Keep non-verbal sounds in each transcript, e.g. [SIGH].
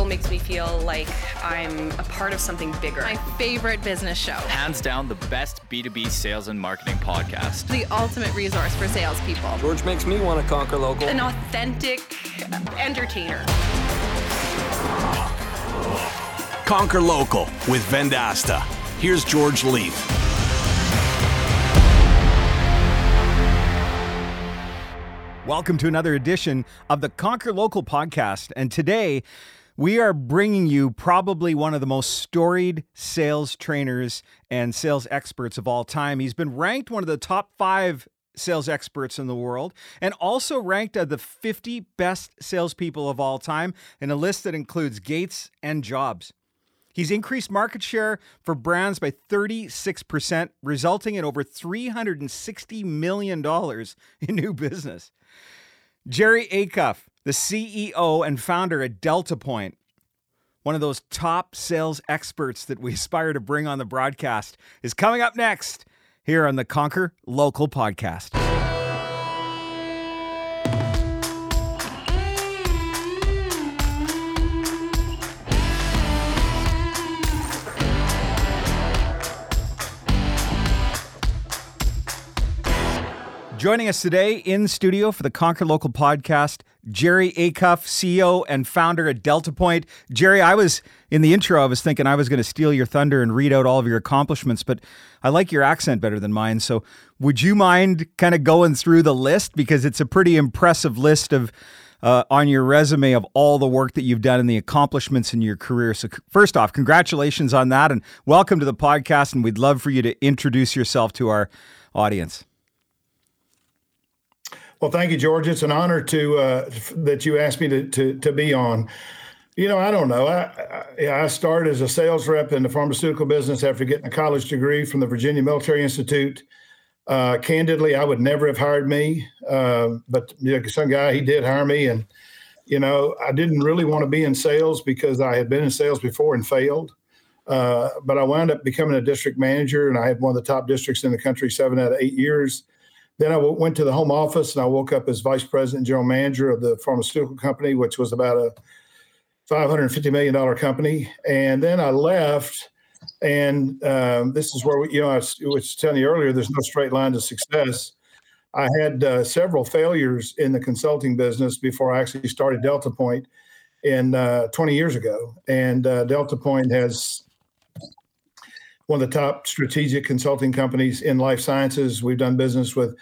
Local makes me feel like I'm a part of something bigger. My favorite business show. Hands down, the best B2B sales and marketing podcast. The ultimate resource for salespeople. George makes me want to conquer local. An authentic entertainer. Conquer Local with Vendasta. Here's George Leith. Welcome to another edition of the Conquer Local podcast. And today we are bringing you probably one of the most storied sales trainers and sales experts of all time. He's been ranked one of the top five sales experts in the world and also ranked as the 50 best salespeople of all time in a list that includes Gates and Jobs. He's increased market share for brands by 36%, resulting in over $360 million in new business. Jerry Acuff, the CEO and founder at Delta Point, one of those top sales experts that we [LAUGHS] aspire to bring on the broadcast, is coming up next here on the Conquer Local podcast. Joining us today in studio for the Conquer Local podcast, Jerry Acuff, CEO and founder at Delta Point. Jerry, I was in the intro, I was thinking I was going to steal your thunder and read out all of your accomplishments, but I like your accent better than mine. So would you mind kind of going through the list? Because it's a pretty impressive list of uh, on your resume of all the work that you've done and the accomplishments in your career. So, first off, congratulations on that and welcome to the podcast. And we'd love for you to introduce yourself to our audience. Well, thank you, George. It's an honor to uh, that you asked me to, to, to be on. You know, I don't know. I, I, I started as a sales rep in the pharmaceutical business after getting a college degree from the Virginia Military Institute. Uh, candidly, I would never have hired me, uh, but you know, some guy he did hire me, and you know, I didn't really want to be in sales because I had been in sales before and failed. Uh, but I wound up becoming a district manager, and I had one of the top districts in the country seven out of eight years. Then I went to the home office and I woke up as vice president, general manager of the pharmaceutical company, which was about a $550 million company. And then I left. And um, this is where, we, you know, I was, was, telling you earlier, there's no straight line to success. I had uh, several failures in the consulting business before I actually started Delta Point in uh, 20 years ago. And uh, Delta Point has one of the top strategic consulting companies in life sciences. We've done business with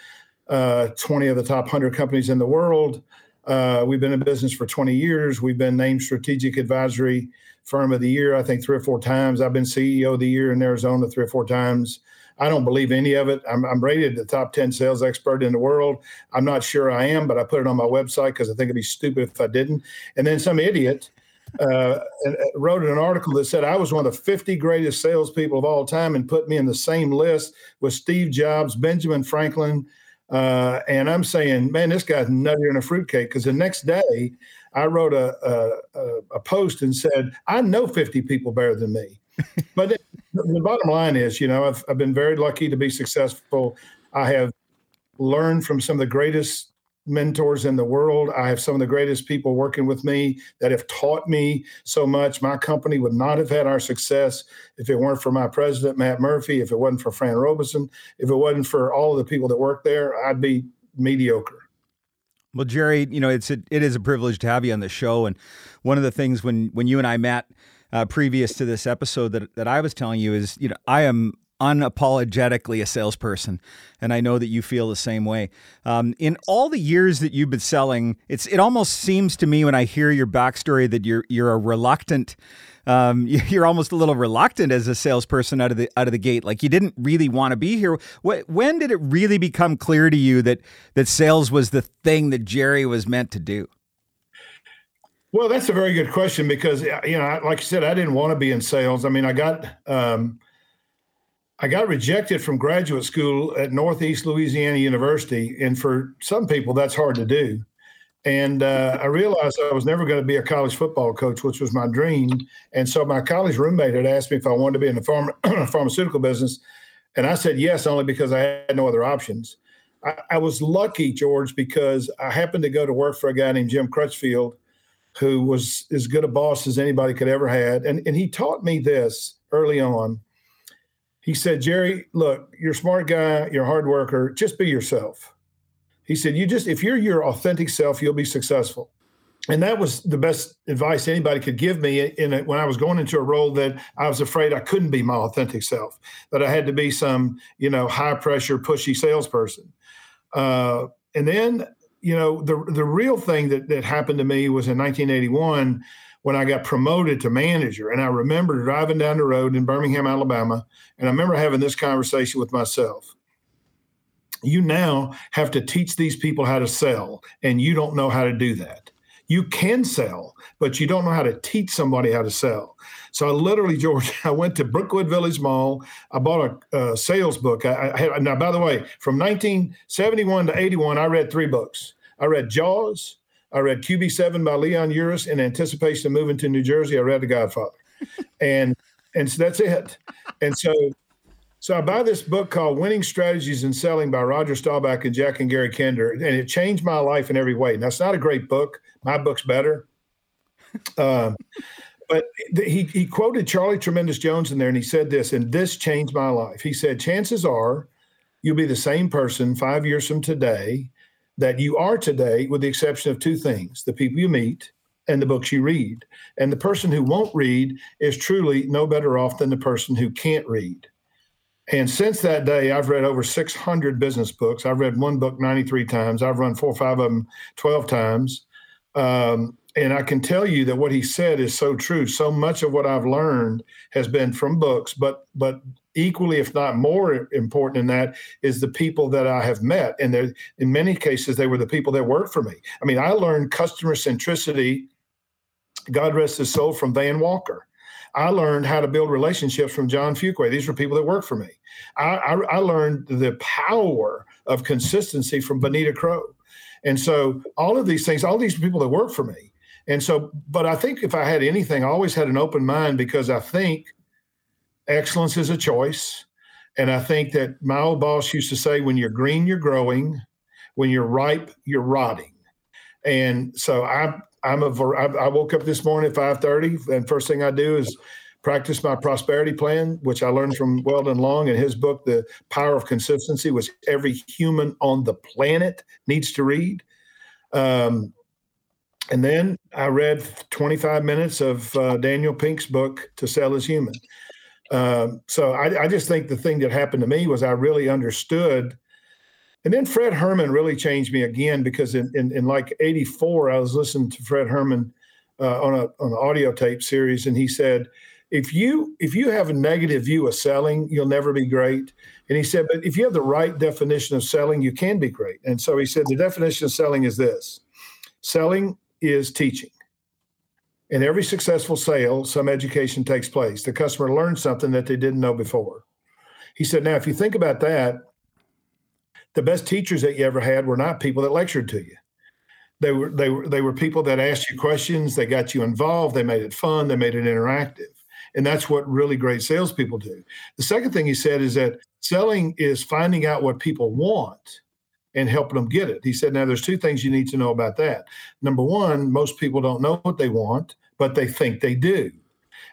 uh, 20 of the top 100 companies in the world. Uh, we've been in business for 20 years. We've been named Strategic Advisory Firm of the Year, I think, three or four times. I've been CEO of the Year in Arizona three or four times. I don't believe any of it. I'm, I'm, rated the top 10 sales expert in the world. I'm not sure I am, but I put it on my website because I think it'd be stupid if I didn't. And then some idiot uh, wrote an article that said I was one of the 50 greatest salespeople of all time and put me in the same list with Steve Jobs, Benjamin Franklin. Uh, and I'm saying, man, this guy's nuttier than a fruitcake. Because the next day, I wrote a, a, a, post and said, I know 50 people better than me. [LAUGHS] but the bottom line is, you know, I've, I've been very lucky to be successful. I have learned from some of the greatest mentors in the world. I have some of the greatest people working with me that have taught me so much. My company would not have had our success if it weren't for my president, Matt Murphy, if it wasn't for Fran Robeson, if it wasn't for all of the people that work there, I'd be mediocre. Well, Jerry, you know, it's a, it is a privilege to have you on the show. And one of the things when when you and I met uh, previous to this episode that that I was telling you is, you know, I am unapologetically a salesperson, and I know that you feel the same way. Um, in all the years that you've been selling, it's it almost seems to me when I hear your backstory that you're you're a reluctant. Um, [LAUGHS] you're almost a little reluctant as a salesperson out of the out of the gate. Like you didn't really want to be here. When did it really become clear to you that that sales was the thing that Jerry was meant to do? Well, that's a very good question because you know, like I said, I didn't want to be in sales. I mean, I got um, I got rejected from graduate school at Northeast Louisiana University, and for some people, that's hard to do. And uh, I realized I was never going to be a college football coach, which was my dream. And so my college roommate had asked me if I wanted to be in the pharma- [CLEARS THROAT] pharmaceutical business, and I said yes, only because I had no other options. I, I, was lucky, George, because I happened to go to work for a guy named Jim Crutchfield, who was as good a boss as anybody could ever had. And, and he taught me this early on. He said, Jerry, look, you're a smart guy, you're a hard worker, just be yourself. He said, you just, if you're your authentic self, you'll be successful. And that was the best advice anybody could give me in a, when I was going into a role that I was afraid I couldn't be my authentic self, that I had to be some, you know, high pressure, pushy salesperson. Uh, and then you know, the the real thing that that happened to me was in 1981 when I got promoted to manager. And I remember driving down the road in Birmingham, Alabama, and I remember having this conversation with myself. You now have to teach these people how to sell, and you don't know how to do that. You can sell, but you don't know how to teach somebody how to sell. So I literally, [LAUGHS] George, I went to Brookwood Village Mall. I bought a, sales book. I, I had, now, by the way, from 1971 to 81, I read three books. I read Jaws. I read QB7 by Leon Uris. In anticipation of moving to New Jersey, I read The Godfather. and and so that's it. And so so I buy this book called Winning Strategies in Selling by Roger Staubach and Jack and Gary Kinder, and it changed my life in every way. Now it's not a great book. My book's better. Um, but he, he quoted Charlie Tremendous Jones in there, and he said this, and this changed my life. He said, Chances are you'll be the same person five years from today that you are today, with the exception of two things the people you meet and the books you read. And the person who won't read is truly no better off than the person who can't read. And since that day, I've read over 600 business books. I've read one book 93 times. I've run four or five of them 12 times. Um, and I can tell you that what he said is so true. So much of what I've learned has been from books, but but equally, if not more important than that, is the people that I have met. And in many cases, they were the people that worked for me. I mean, I learned customer centricity. God rest his soul from Van Walker. I learned how to build relationships from John Fuqua. These were people that worked for me. I, I, I learned the power of consistency from Bonita Crow. And so all of these things, all these people that work for me, and so, but I think if I had anything, I always had an open mind because I think excellence is a choice. And I think that my old boss used to say, when you're green, you're growing. When you're ripe, you're rotting. And so I, I'm a, I woke up this morning at 5:30, and first thing I do is practice my prosperity plan, which I learned from Weldon Long in his book, The Power of Consistency, which every human on the planet needs to read. Um, and then I read 25 minutes of uh, Daniel Pink's book, To Sell is Human. Um, so I, I, just think the thing that happened to me was I really understood. And then Fred Herman really changed me again because in, in, in like 84, I was listening to Fred Herman uh, on, a, on an audio tape series, and he said, if you if you have a negative view of selling, you'll never be great. And he said, but if you have the right definition of selling, you can be great. And so he said, the definition of selling is this: selling is teaching. In every successful sale, some education takes place. The customer learns something that they didn't know before. He said, Now, if you think about that, the best teachers that you ever had were not people that lectured to you. They were they were they were people that asked you questions, they got you involved, they made it fun, they made it interactive. And that's what really great salespeople do. The second thing he said is that selling is finding out what people want and helping them get it. He said, now there's two things you need to know about that. Number one, most people don't know what they want, but they think they do.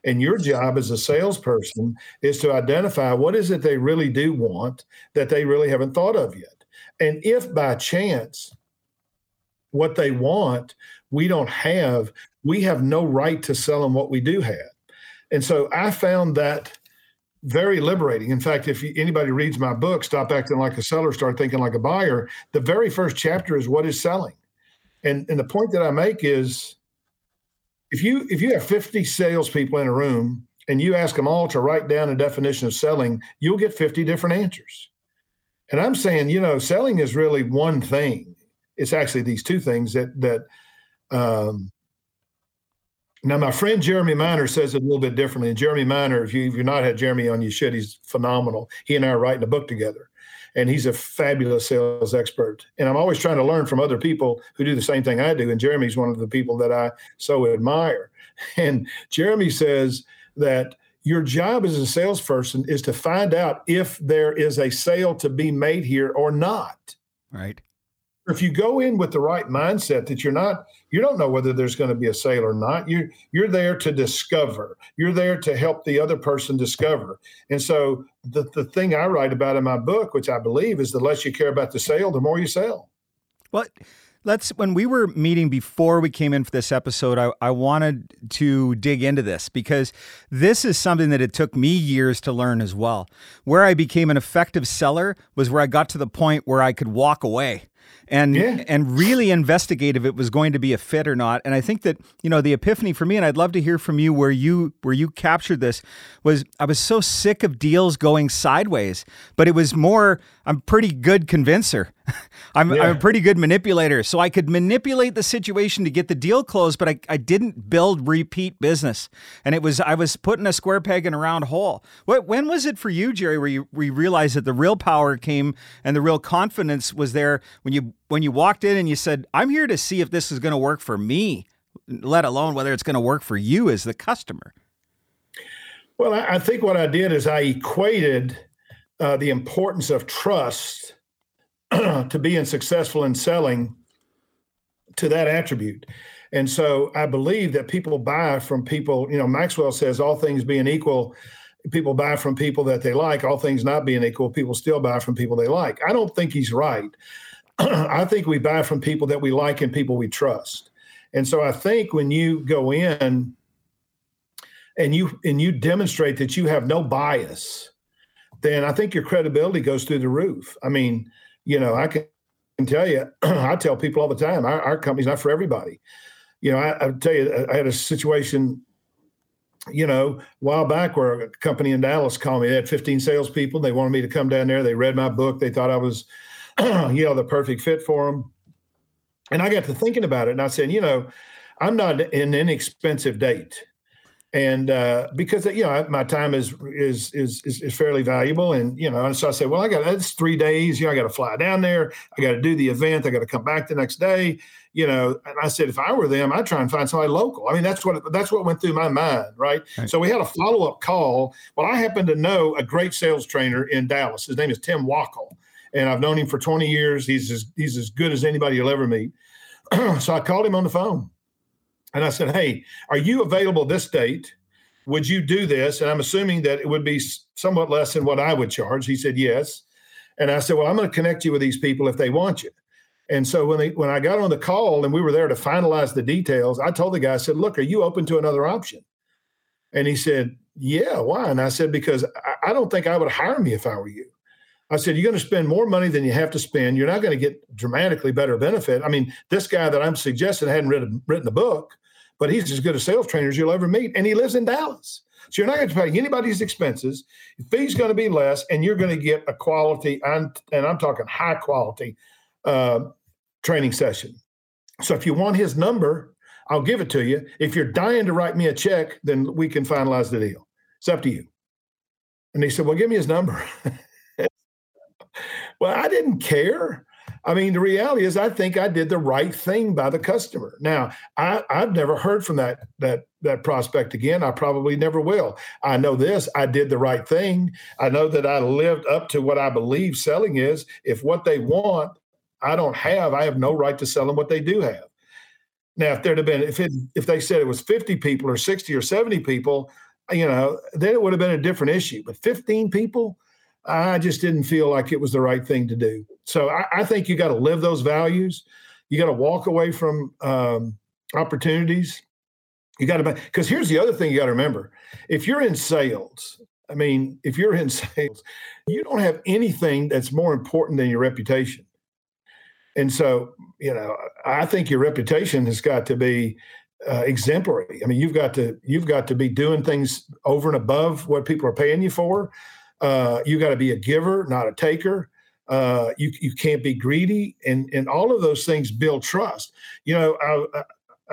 And your job as a salesperson is to identify what is it they really do want that they really haven't thought of yet. And if by chance what they want we don't have, we have no right to sell them what we do have. And so I found that very liberating. In fact, if anybody reads my book, Stop Acting Like a Seller, Start Thinking Like a Buyer, the very first chapter is what is selling. And, and the point that I make is if you if you have 50 salespeople in a room and you ask them all to write down a definition of selling, you'll get 50 different answers. And I'm saying, you know, selling is really one thing. It's actually these two things that that um, now, my friend Jeremy Miner says it a little bit differently. And Jeremy Miner, if, you, if you've not had Jeremy on, you should. He's phenomenal. He and I are writing a book together, and he's a fabulous sales expert. And I'm always trying to learn from other people who do the same thing I do. And Jeremy's one of the people that I so admire. [LAUGHS] And Jeremy says that your job as a salesperson is to find out if there is a sale to be made here or not. Right. if you go in with the right mindset that you're not you don't know whether there's going to be a sale or not. You're you're there to discover. You're there to help the other person discover. And so the, the thing i write about in my book which i believe is the less you care about the sale the more you sell. Well let's when we were meeting before we came in for this episode I, I wanted to dig into this because this is something that it took me years to learn as well. Where i became an effective seller was where i got to the point where i could walk away and Yeah. and really investigate if it was going to be a fit or not. And I think that you know the epiphany for me, and I'd love to hear from you where you where you captured this was I was so sick of deals going sideways, but it was more I'm pretty good convincer. [LAUGHS] I'm, I'm a pretty good manipulator, so I could manipulate the situation to get the deal closed, but I, I didn't build repeat business, and it was I was putting a square peg in a round hole. What when was it for you, Jerry, where you, where you realized that the real power came and the real confidence was there when you when you walked in and you said, "I'm here to see if this is going to work for me," let alone whether it's going to work for you as the customer. Well, I, I think what I did is I equated uh, the importance of trust [CLEARS THROAT] to being successful in selling to that attribute. And so I believe that people buy from people, you know, Maxwell says all things being equal, people buy from people that they like, all things not being equal, people still buy from people they like. I don't think he's right. [CLEARS THROAT] I think we buy from people that we like and people we trust. And so I think when you go in and you and you demonstrate that you have no bias, then I think your credibility goes through the roof. I mean, you know, I can tell you, [CLEARS THROAT] I tell people all the time, our, our company's not for everybody. You know, I, I tell you, I had a situation, you know, a while back where a company in Dallas called me. They had 15 salespeople. They wanted me to come down there. They read my book. They thought I was, [CLEARS THROAT] you know, the perfect fit for them. And I got to thinking about it, and I said, you know, I'm not an inexpensive date and uh, because you know my time is, is is is fairly valuable, and you know, and so I said, well, I got that's three days. You know, I got to fly down there. I got to do the event. I got to come back the next day. You know, and I said, if I were them, I'd try and find somebody local. I mean, that's what that's what went through my mind, right? Right. So we had a follow up call. Well, I happen to know a great sales trainer in Dallas. His name is Tim Wackel, and I've known him for 20 years. He's as he's as good as anybody you'll ever meet. [CLEARS THROAT] so I called him on the phone. And I said, Hey, are you available this date? Would you do this? And I'm assuming that it would be somewhat less than what I would charge. He said, Yes. And I said, Well, I'm going to connect you with these people if they want you. And so when they, when I got on the call and we were there to finalize the details, I told the guy, I said, Look, are you open to another option? And he said, Yeah, why? And I said, Because I, I don't think I would hire me if I were you. I said, You're going to spend more money than you have to spend. You're not going to get dramatically better benefit. I mean, this guy that I'm suggesting hadn't written, written a book, but he's as good a sales trainer as you'll ever meet. And he lives in Dallas. So you're not going to pay anybody's expenses. Fee's going to be less, and you're going to get a quality, and, and I'm talking high quality uh, training session. So if you want his number, I'll give it to you. If you're dying to write me a check, then we can finalize the deal. It's up to you. And he said, Well, give me his number. [LAUGHS] well, I didn't care. I mean, the reality is, I think I did the right thing by the customer. Now, I, I've never heard from that that that prospect again. I probably never will. I know this: I did the right thing. I know that I lived up to what I believe selling is. If what they want, I don't have, I have no right to sell them what they do have. Now, if there'd have been, if it, if they said it was 50 people or 60 or 70 people, you know, then it would have been a different issue. But 15 people, I just didn't feel like it was the right thing to do. So I, I think you got to live those values. You got to walk away from um, opportunities. You got to, because here's the other thing you got to remember: if you're in sales, I mean, if you're in [LAUGHS] sales, you don't have anything that's more important than your reputation. And so, you know, I think your reputation has got to be uh, exemplary. I mean, you've got to you've got to be doing things over and above what people are paying you for. Uh, you got to be a giver, not a taker. Uh, you you can't be greedy, and and all of those things build trust. You know, I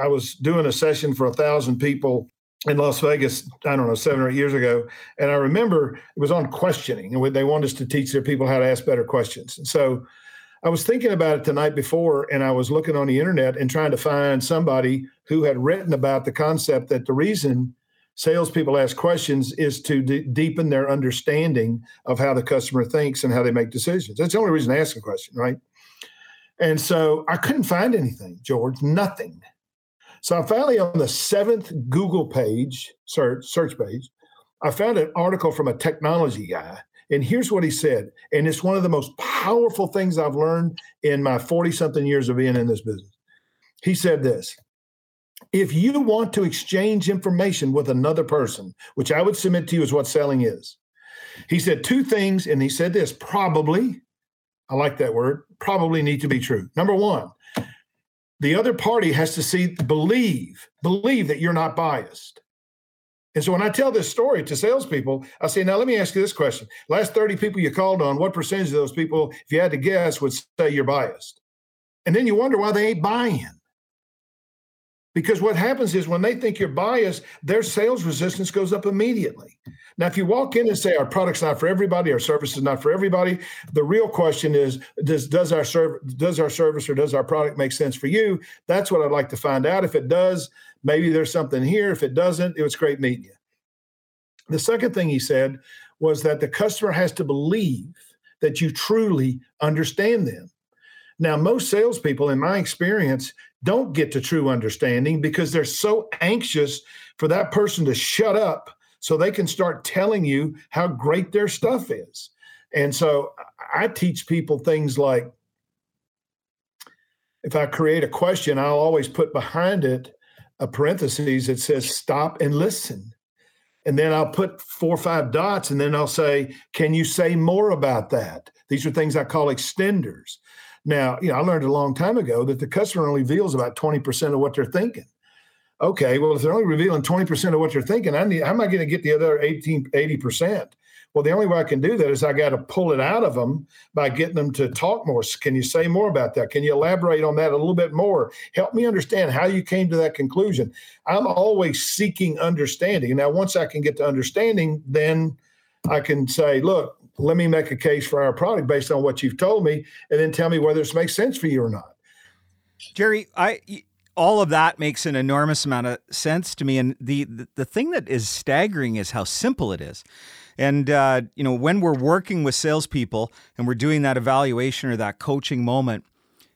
I was doing a session for a thousand people in Las Vegas. I don't know seven or eight years ago, and I remember it was on questioning, and they wanted us to teach their people how to ask better questions. And so I was thinking about it the night before, and I was looking on the internet and trying to find somebody who had written about the concept that the reason salespeople ask questions is to d- deepen their understanding of how the customer thinks and how they make decisions. That's the only reason they ask a question, right? And so I couldn't find anything, George, nothing. So I finally on the seventh Google page, search, search page, I found an article from a technology guy. And here's what he said. And it's one of the most powerful things I've learned in my 40 something years of being in this business. He said this If you want to exchange information with another person, which I would submit to you is what selling is, he said two things. And he said this probably, I like that word, probably need to be true. Number one, the other party has to see, believe, believe that you're not biased. And so when I tell this story to salespeople, I say, now let me ask you this question. Last 30 people you called on, what percentage of those people, if you had to guess, would say you're biased? And then you wonder why they ain't buying. Because what happens is when they think you're biased, their sales resistance goes up immediately. Now, if you walk in and say our product's not for everybody, our service is not for everybody, the real question is does does our serv- does our service or does our product make sense for you? That's what I'd like to find out. If it does, maybe there's something here. If it doesn't, it was great meeting you. The second thing he said was that the customer has to believe that you truly understand them. Now, most salespeople, in my experience, don't get to true understanding because they're so anxious for that person to shut up so they can start telling you how great their stuff is. And so I teach people things like if I create a question, I'll always put behind it a parenthesis that says stop and listen. And then I'll put four or five dots and then I'll say, Can you say more about that? These are things I call extenders. Now, you know, I learned a long time ago that the customer only reveals about 20% of what they're thinking. Okay, well, if they're only revealing 20% of what they're thinking, I need, how am I going to get the other 18, 80%? Well, the only way I can do that is I got to pull it out of them by getting them to talk more. Can you say more about that? Can you elaborate on that a little bit more? Help me understand how you came to that conclusion. I'm always seeking understanding. Now, once I can get to understanding, then I can say, look, let me make a case for our product based on what you've told me, and then tell me whether this makes sense for you or not. Jerry, I all of that makes an enormous amount of sense to me, and the the, the thing that is staggering is how simple it is. And uh, you know, when we're working with salespeople and we're doing that evaluation or that coaching moment,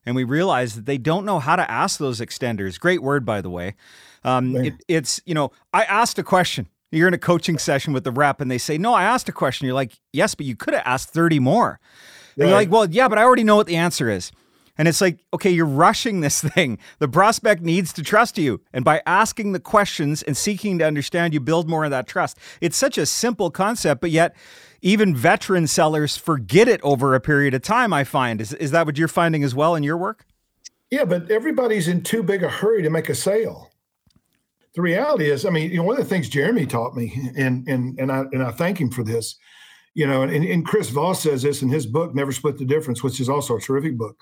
and we realize that they don't know how to ask those extenders. Great word, by the way. Um, it, it's you know, I asked a question you're in a coaching session with the rep and they say, No, I asked a question. You're like, Yes, but you could have asked 30 more. Right. And you're like, Well, yeah, but I already know what the answer is. And it's like, okay, you're rushing this [LAUGHS] thing. The prospect needs to trust you. And by asking the questions and seeking to understand, you build more of that trust. It's such a simple concept, but yet even veteran sellers forget it over a period of time, I find. Is, is that what you're finding as well in your work? Yeah, but everybody's in too big a hurry to make a sale the reality is, I mean, you know, one of the things Jeremy taught me, and and and I and I thank him for this, you know, and, and Chris Voss says this in his book, Never Split the Difference, which is also a terrific book.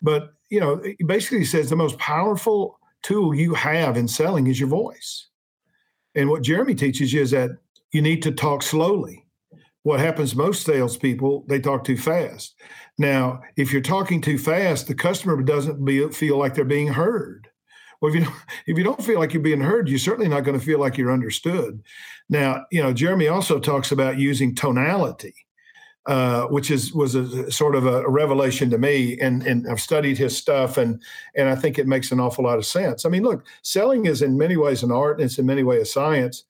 But you know, basically he says the most powerful tool you have in selling is your voice. And what Jeremy teaches you is that you need to talk slowly. What happens most salespeople, they talk too fast. Now, if you're talking too fast, the customer doesn't be, feel like they're being heard. Well, if you don't, if you don't feel like you're being heard, you're certainly not going to feel like you're understood. Now, you know, Jeremy also talks about using tonality, uh, which is was a sort of a, revelation to me. And and I've studied his stuff, and and I think it makes an awful lot of sense. I mean, look, selling is in many ways an art, and it's in many ways a science.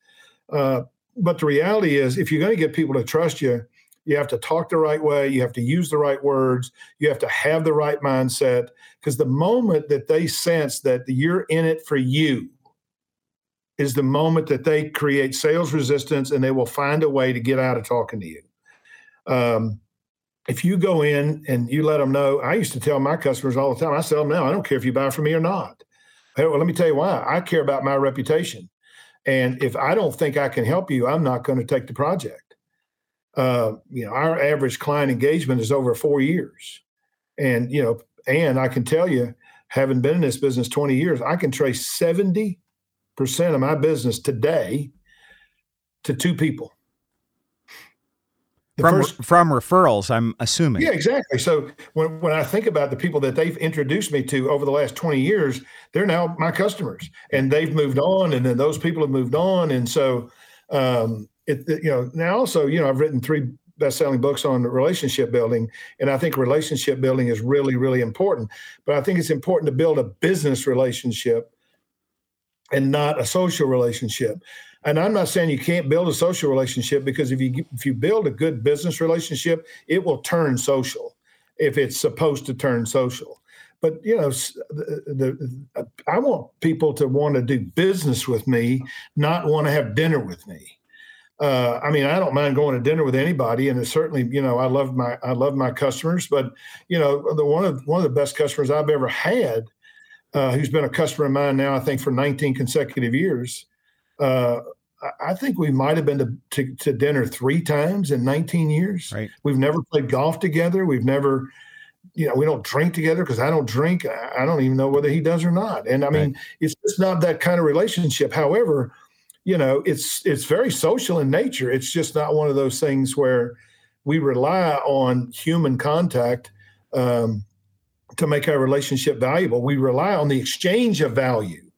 Uh, but the reality is, if you're going to get people to trust you, you have to talk the right way. You have to use the right words. You have to have the right mindset. Because the moment that they sense that you're in it for you is the moment that they create sales resistance and they will find a way to get out of talking to you. Um, if you go in and you let them know, I used to tell my customers all the time, I tell them now, I don't care if you buy from me or not. Hey, well, let me tell you why. I care about my reputation. And if I don't think I can help you, I'm not going to take the project uh, you know, our average client engagement is over four years. And, you know, and I can tell you, having been in this business 20 years, I can trace 70% of my business today to two people. The from, first, from referrals, I'm assuming. Yeah, exactly. So when, when I think about the people that they've introduced me to over the last 20 years, they're now my customers and they've moved on and then those people have moved on. And so, um, it, it, you know now also you know I've written three best-selling books on relationship building, and I think relationship building is really, really important. But I think it's important to build a business relationship and not a social relationship. And I'm not saying you can't build a social relationship because if you if you build a good business relationship, it will turn social if it's supposed to turn social. But you know, the, the, I want people to want to do business with me, not want to have dinner with me. Uh, I mean, I don't mind going to dinner with anybody, and it's certainly, you know, I love my I love my customers. But you know, the one of one of the best customers I've ever had, uh, who's been a customer of mine now, I think for 19 consecutive years. Uh, I think we might have been to, to, to, dinner three times in 19 years. Right. We've never played golf together. We've never, you know, we don't drink together because I don't drink. I don't even know whether he does or not. And I mean, right. it's just not that kind of relationship. However, you know, it's it's very social in nature. It's just not one of those things where we rely on human contact um, to make our relationship valuable. We rely on the exchange of value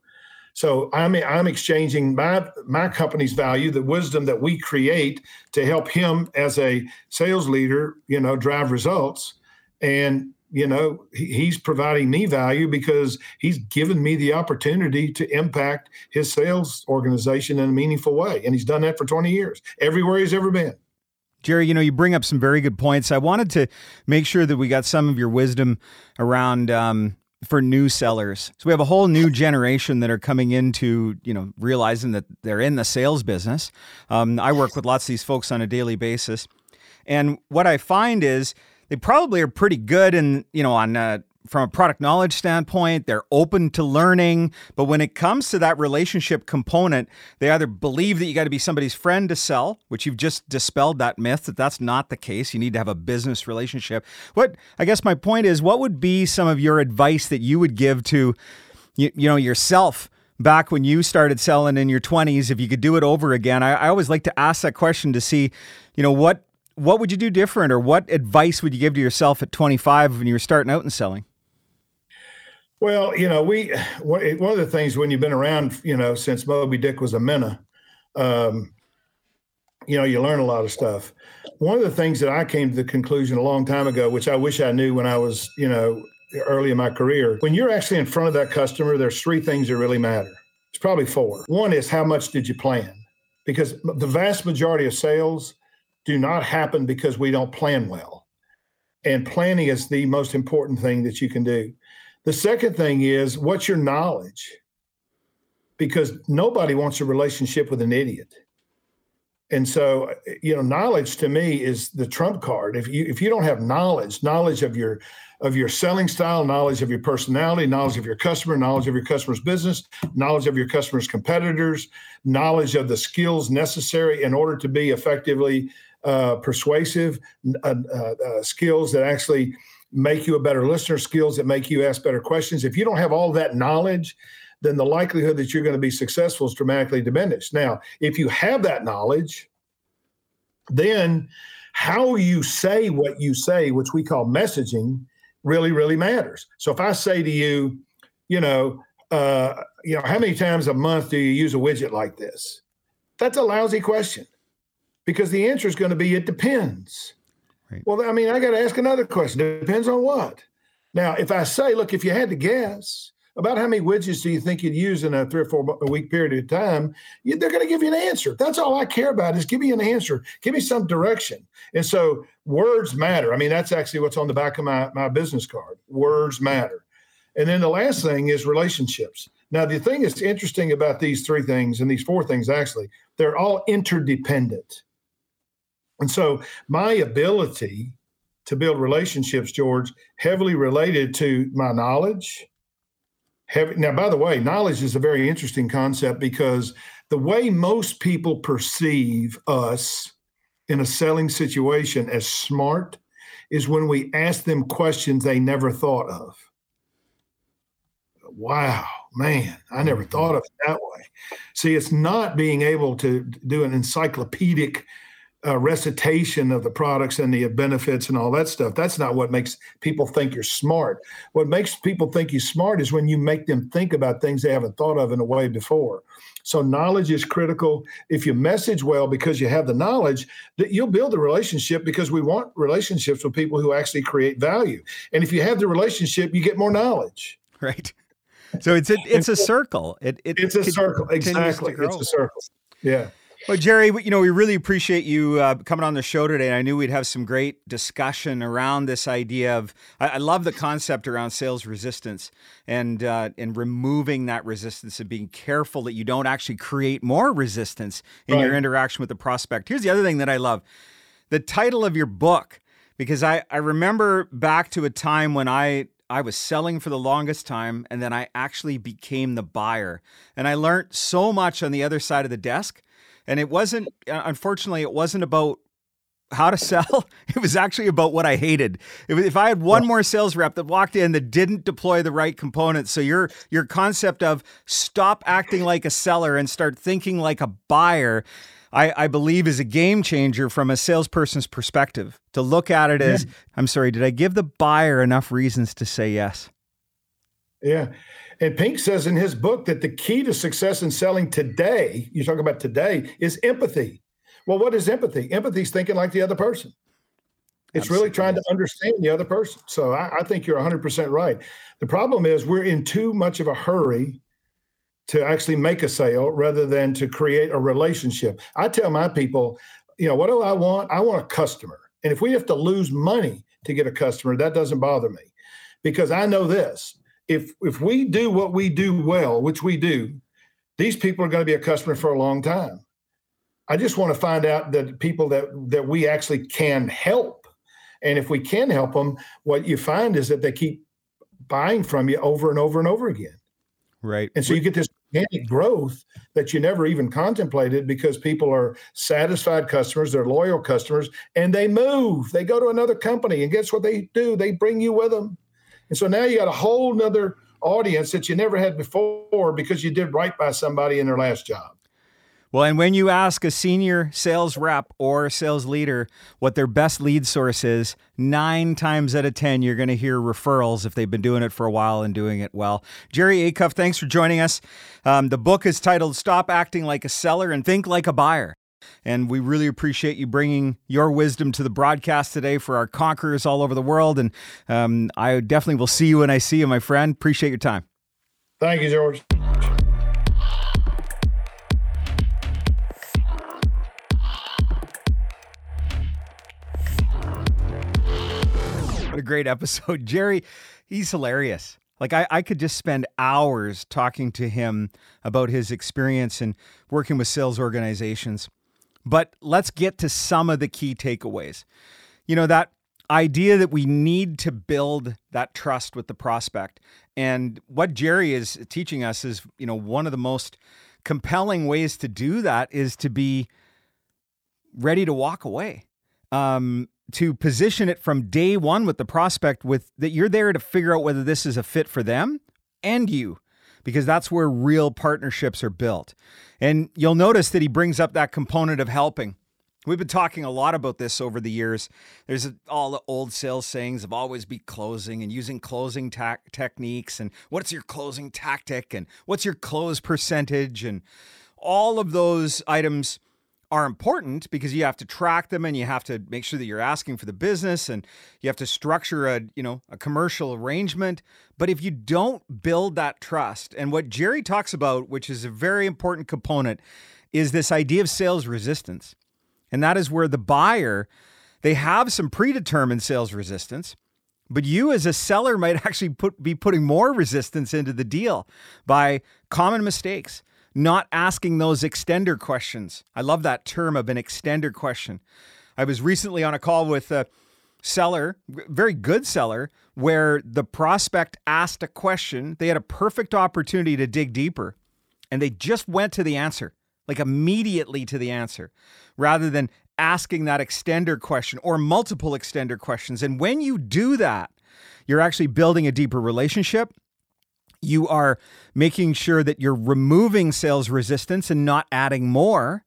so I'm I'm exchanging my my company's value, the wisdom that we create to help him as a sales leader, you know, drive results, and you know he's providing me value because he's given me the opportunity to impact his sales organization in a meaningful way, and he's done that for 20 years, everywhere he's ever been. Jerry, you know, you bring up some very good points. I wanted to make sure that we got some of your wisdom around um, for new sellers. So we have a whole new generation that are coming into, you know, realizing that they're in the sales business. Um, I work with lots of these folks on a daily basis. And what I find is they probably are pretty good in, you know, on uh, from a product knowledge standpoint, they're open to learning. But when it comes to that relationship component, they either believe that you got to be somebody's friend to sell, which you've just dispelled that myth that that's not the case. You need to have a business relationship. What I guess my point is, what would be some of your advice that you would give to, you, you know, yourself? Back when you started selling in your 20s, if you could do it over again, I, I always like to ask that question to see, you know, what what would you do different or what advice would you give to yourself at 25 when you were starting out in selling? Well, you know, we one of the things when you've been around, you know, since Moby Dick was a minnow, um, you know, you learn a lot of stuff. One of the things that I came to the conclusion a long time ago, which I wish I knew when I was, you know, early in my career, when you're actually in front of that customer, there's three things that really matter. It's probably four. One is how much did you plan? Because the vast majority of sales do not happen because we don't plan well. And planning is the most important thing that you can do. The second thing is what's your knowledge? Because nobody wants a relationship with an idiot. And so, you know, knowledge to me is the trump card. If you if you don't have knowledge, knowledge of your of your selling style, knowledge of your personality, knowledge of your customer, knowledge of your customer's business, knowledge of your customer's competitors, knowledge of the skills necessary in order to be effectively uh, persuasive, uh, uh, uh skills that actually make you a better listener, skills that make you ask better questions. If you don't have all that knowledge, then the likelihood that you're going to be successful is dramatically diminished. Now, if you have that knowledge, then how you say what you say, which we call messaging, really, really matters. So if I say to you, you know, uh, you know, how many times a month do you use a widget like this? That's a lousy question because the answer is going to be it depends. Right. Well, I mean, I got to ask another question. Depends on what. Now, if I say, look, if you had to guess about how many widgets do you think you'd use in a three or four week period of time, you, they're going to give you an answer. That's all I care about is give me an answer, give me some direction. And so words matter. I mean, that's actually what's on the back of my, my business card. Words matter. And then the last thing is relationships. Now, the thing that's interesting about these three things and these four things actually, they're all interdependent. And so my ability to build relationships, George, heavily related to my knowledge. Heavy, now, by the way, knowledge is a very interesting concept because the way most people perceive us in a selling situation as smart is when we ask them questions they never thought of. Wow, man, I never mm-hmm. thought of it that way. See, it's not being able to do an encyclopedic uh, recitation of the products and the benefits and all that stuff. That's not what makes people think you're smart. What makes people think you're smart is when you make them think about things they haven't thought of in a way before. So knowledge is critical. If you message well because you have the knowledge, that you'll build a relationship because we want relationships with people who actually create value. And if you have the relationship, you get more knowledge. Right. So it's a it's a circle. It, it it's a circle. Exactly. It's a circle. Yeah. Well, Jerry, you know, we really appreciate you uh, coming on the show today. I knew we'd have some great discussion around this idea of. I, I love the concept around sales resistance and uh, and removing that resistance and being careful that you don't actually create more resistance in right. your interaction with the prospect. Here's the other thing that I love: the title of your book, because I I remember back to a time when I I was selling for the longest time, and then I actually became the buyer, and I learned so much on the other side of the desk and it wasn't, uh, unfortunately, it wasn't about how to [LAUGHS] sell. It was actually about what I hated. If I had one more sales rep that walked in that didn't deploy the right components, so your your concept of stop acting like a seller and start thinking like a buyer, I, I believe is a game changer from a salesperson's perspective. To look at it as, I'm sorry, did I give the buyer enough reasons to say yes? Yeah. And Pink says in his book that the key to success in selling today, you talk about today, is empathy. Well, what is empathy? Empathy is thinking like the other person. It's Absolutely. really trying to understand the other person. So I, I think you're 100% right. The problem is we're in too much of a hurry to actually make a sale rather than to create a relationship. I tell my people, you know, what do I want? I want a customer. And if we have to lose money to get a customer, that doesn't bother me because I know this if if we do what we do well, which we do, these people are going to be a customer for a long time. I just want to find out that people that that we actually can help, and if we can help them, what you find is that they keep buying from you over and over and over again. Right. And so you get this organic growth that you never even contemplated because people are satisfied customers, they're loyal customers, and they move. They go to another company, and guess what they do? They bring you with them. And so now you got a whole nother audience that you never had before because you did right by somebody in their last job. Well, and when you ask a senior sales rep or sales leader what their best lead source is, nine times out of 10, you're going to hear referrals if they've been doing it for a while and doing it well. Jerry Acuff, thanks for joining us. Um, the book is titled Stop Acting Like a Seller and Think Like a Buyer. And we really appreciate you bringing your wisdom to the broadcast today for our conquerors all over the world. And um, I definitely will see you when I see you, my friend. Appreciate your time. Thank you, George. What a great episode. [LAUGHS] Jerry, he's hilarious. Like I, I could just spend hours talking to him about his experience in working with sales organizations. But let's get to some of the key takeaways. You know, that idea that we need to build that trust with the prospect. And what Jerry is teaching us is, you know, one of the most compelling ways to do that is to be ready to walk away. Um, to position it from day one with the prospect with that you're there to figure out whether this is a fit for them and you because that's where real partnerships are built. And you'll notice that he brings up that component of helping. We've been talking a lot about this over the years. There's all the old sales sayings of always be closing and using closing ta- techniques and what's your closing tactic and what's your close percentage and all of those items are important because you have to track them and you have to make sure that you're asking for the business and you have to structure a you know a commercial arrangement. But if you don't build that trust and what Jerry talks about which is a very important component is this idea of sales resistance. And that is where the buyer they have some predetermined sales resistance but you as a seller might [LAUGHS] actually put, be putting more resistance into the deal by common mistakes not asking those extender questions. I love that term of an extender question. I was recently on a call with a seller, very good seller, where the prospect asked a question. They had a perfect opportunity to dig deeper, and they just went to the answer, like immediately to the answer, rather than asking that extender question or multiple extender questions. And when you do that, you're actually building a deeper relationship you are making sure that you're removing sales resistance and not adding more.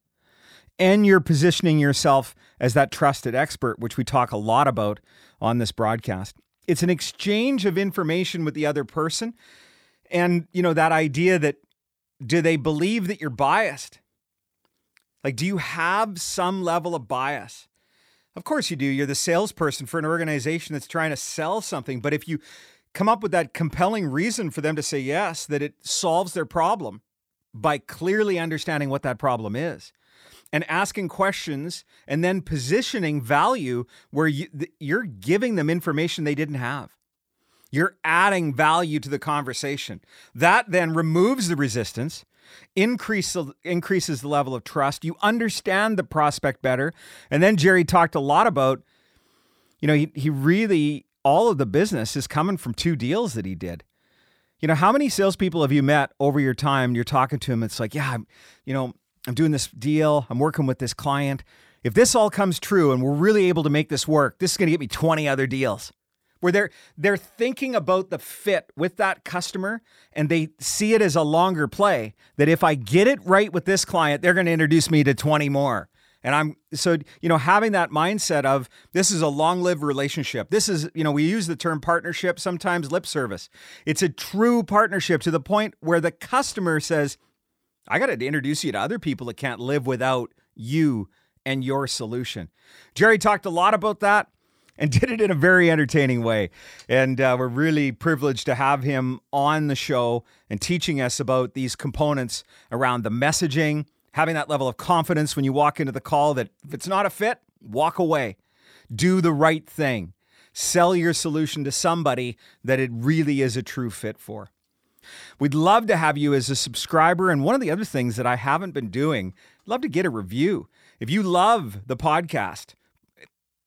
And you're positioning yourself as that trusted expert, which we talk a lot about on this broadcast. It's an exchange of information with the other person. And, you know, that idea that do they believe that you're biased? Like, do you have some level of bias? Of course you do. You're the salesperson for an organization that's trying to sell something. But if you come up with that compelling reason for them to say yes, that it solves their problem by clearly understanding what that problem is and asking questions and then positioning value where you, you're giving them information they didn't have. You're adding value to the conversation. That then removes the resistance increase, increases the level of trust. You understand the prospect better. And then Jerry talked a lot about, you know, he, he really, all of the business is coming from two deals that he did. You know, how many salespeople have you met over your time? You're talking to him. It's like, yeah, I'm, you know, I'm doing this deal. I'm working with this client. If this all comes true and we're really able to make this work, this is going to get me 20 other deals where they're they're thinking about the fit with that customer and they see it as a longer play that if I get it right with this client, they're going to introduce me to 20 more. And I'm so you know having that mindset of this is a long-lived relationship. This is you know we use the term partnership sometimes lip service. It's a true partnership to the point where the customer says, "I got to introduce you to other people that can't live without you and your solution." Jerry talked a lot about that and [LAUGHS] did it in a very entertaining way. And uh, we're really privileged to have him on the show and teaching us about these components around the messaging, having that level of confidence when you walk into the call that if it's not a fit, walk away. Do the right thing. Sell your solution to somebody that it really is a true fit for. We'd love to have you as a subscriber. And one of the other things that I haven't been doing, I'd love to get a review. If you love the podcast,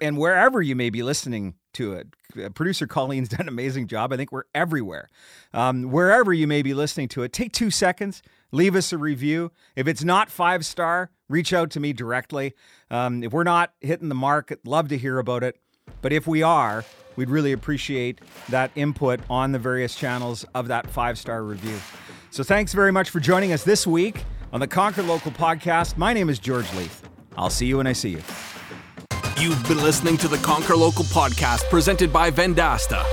and wherever you may be listening to it, uh, producer Colleen's [LAUGHS] done an amazing job. I think we're everywhere. Um, wherever you may be listening to it, take two seconds, leave us a review. If it's not five star, reach out to me directly. Um, if we're not hitting the mark, I'd love to hear about it. But if we are, we'd really appreciate that input on the various channels of that five star review. So thanks very much for joining us this week on the Conquer Local podcast. My name is George Leith. I'll see you when I see you. You've been listening to the Conquer Local podcast presented by Vendasta.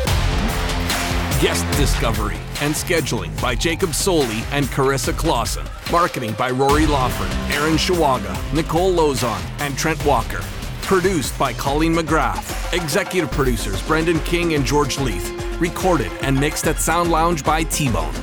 Guest discovery and scheduling by Jacob Soli and Carissa Clausen. Marketing by Rory Lawford, Aaron Shawaga, Nicole Lozon, and Trent Walker. Produced by Colleen McGrath. Executive producers Brendan King and George Leith. Recorded and mixed at Sound Lounge by T Bone.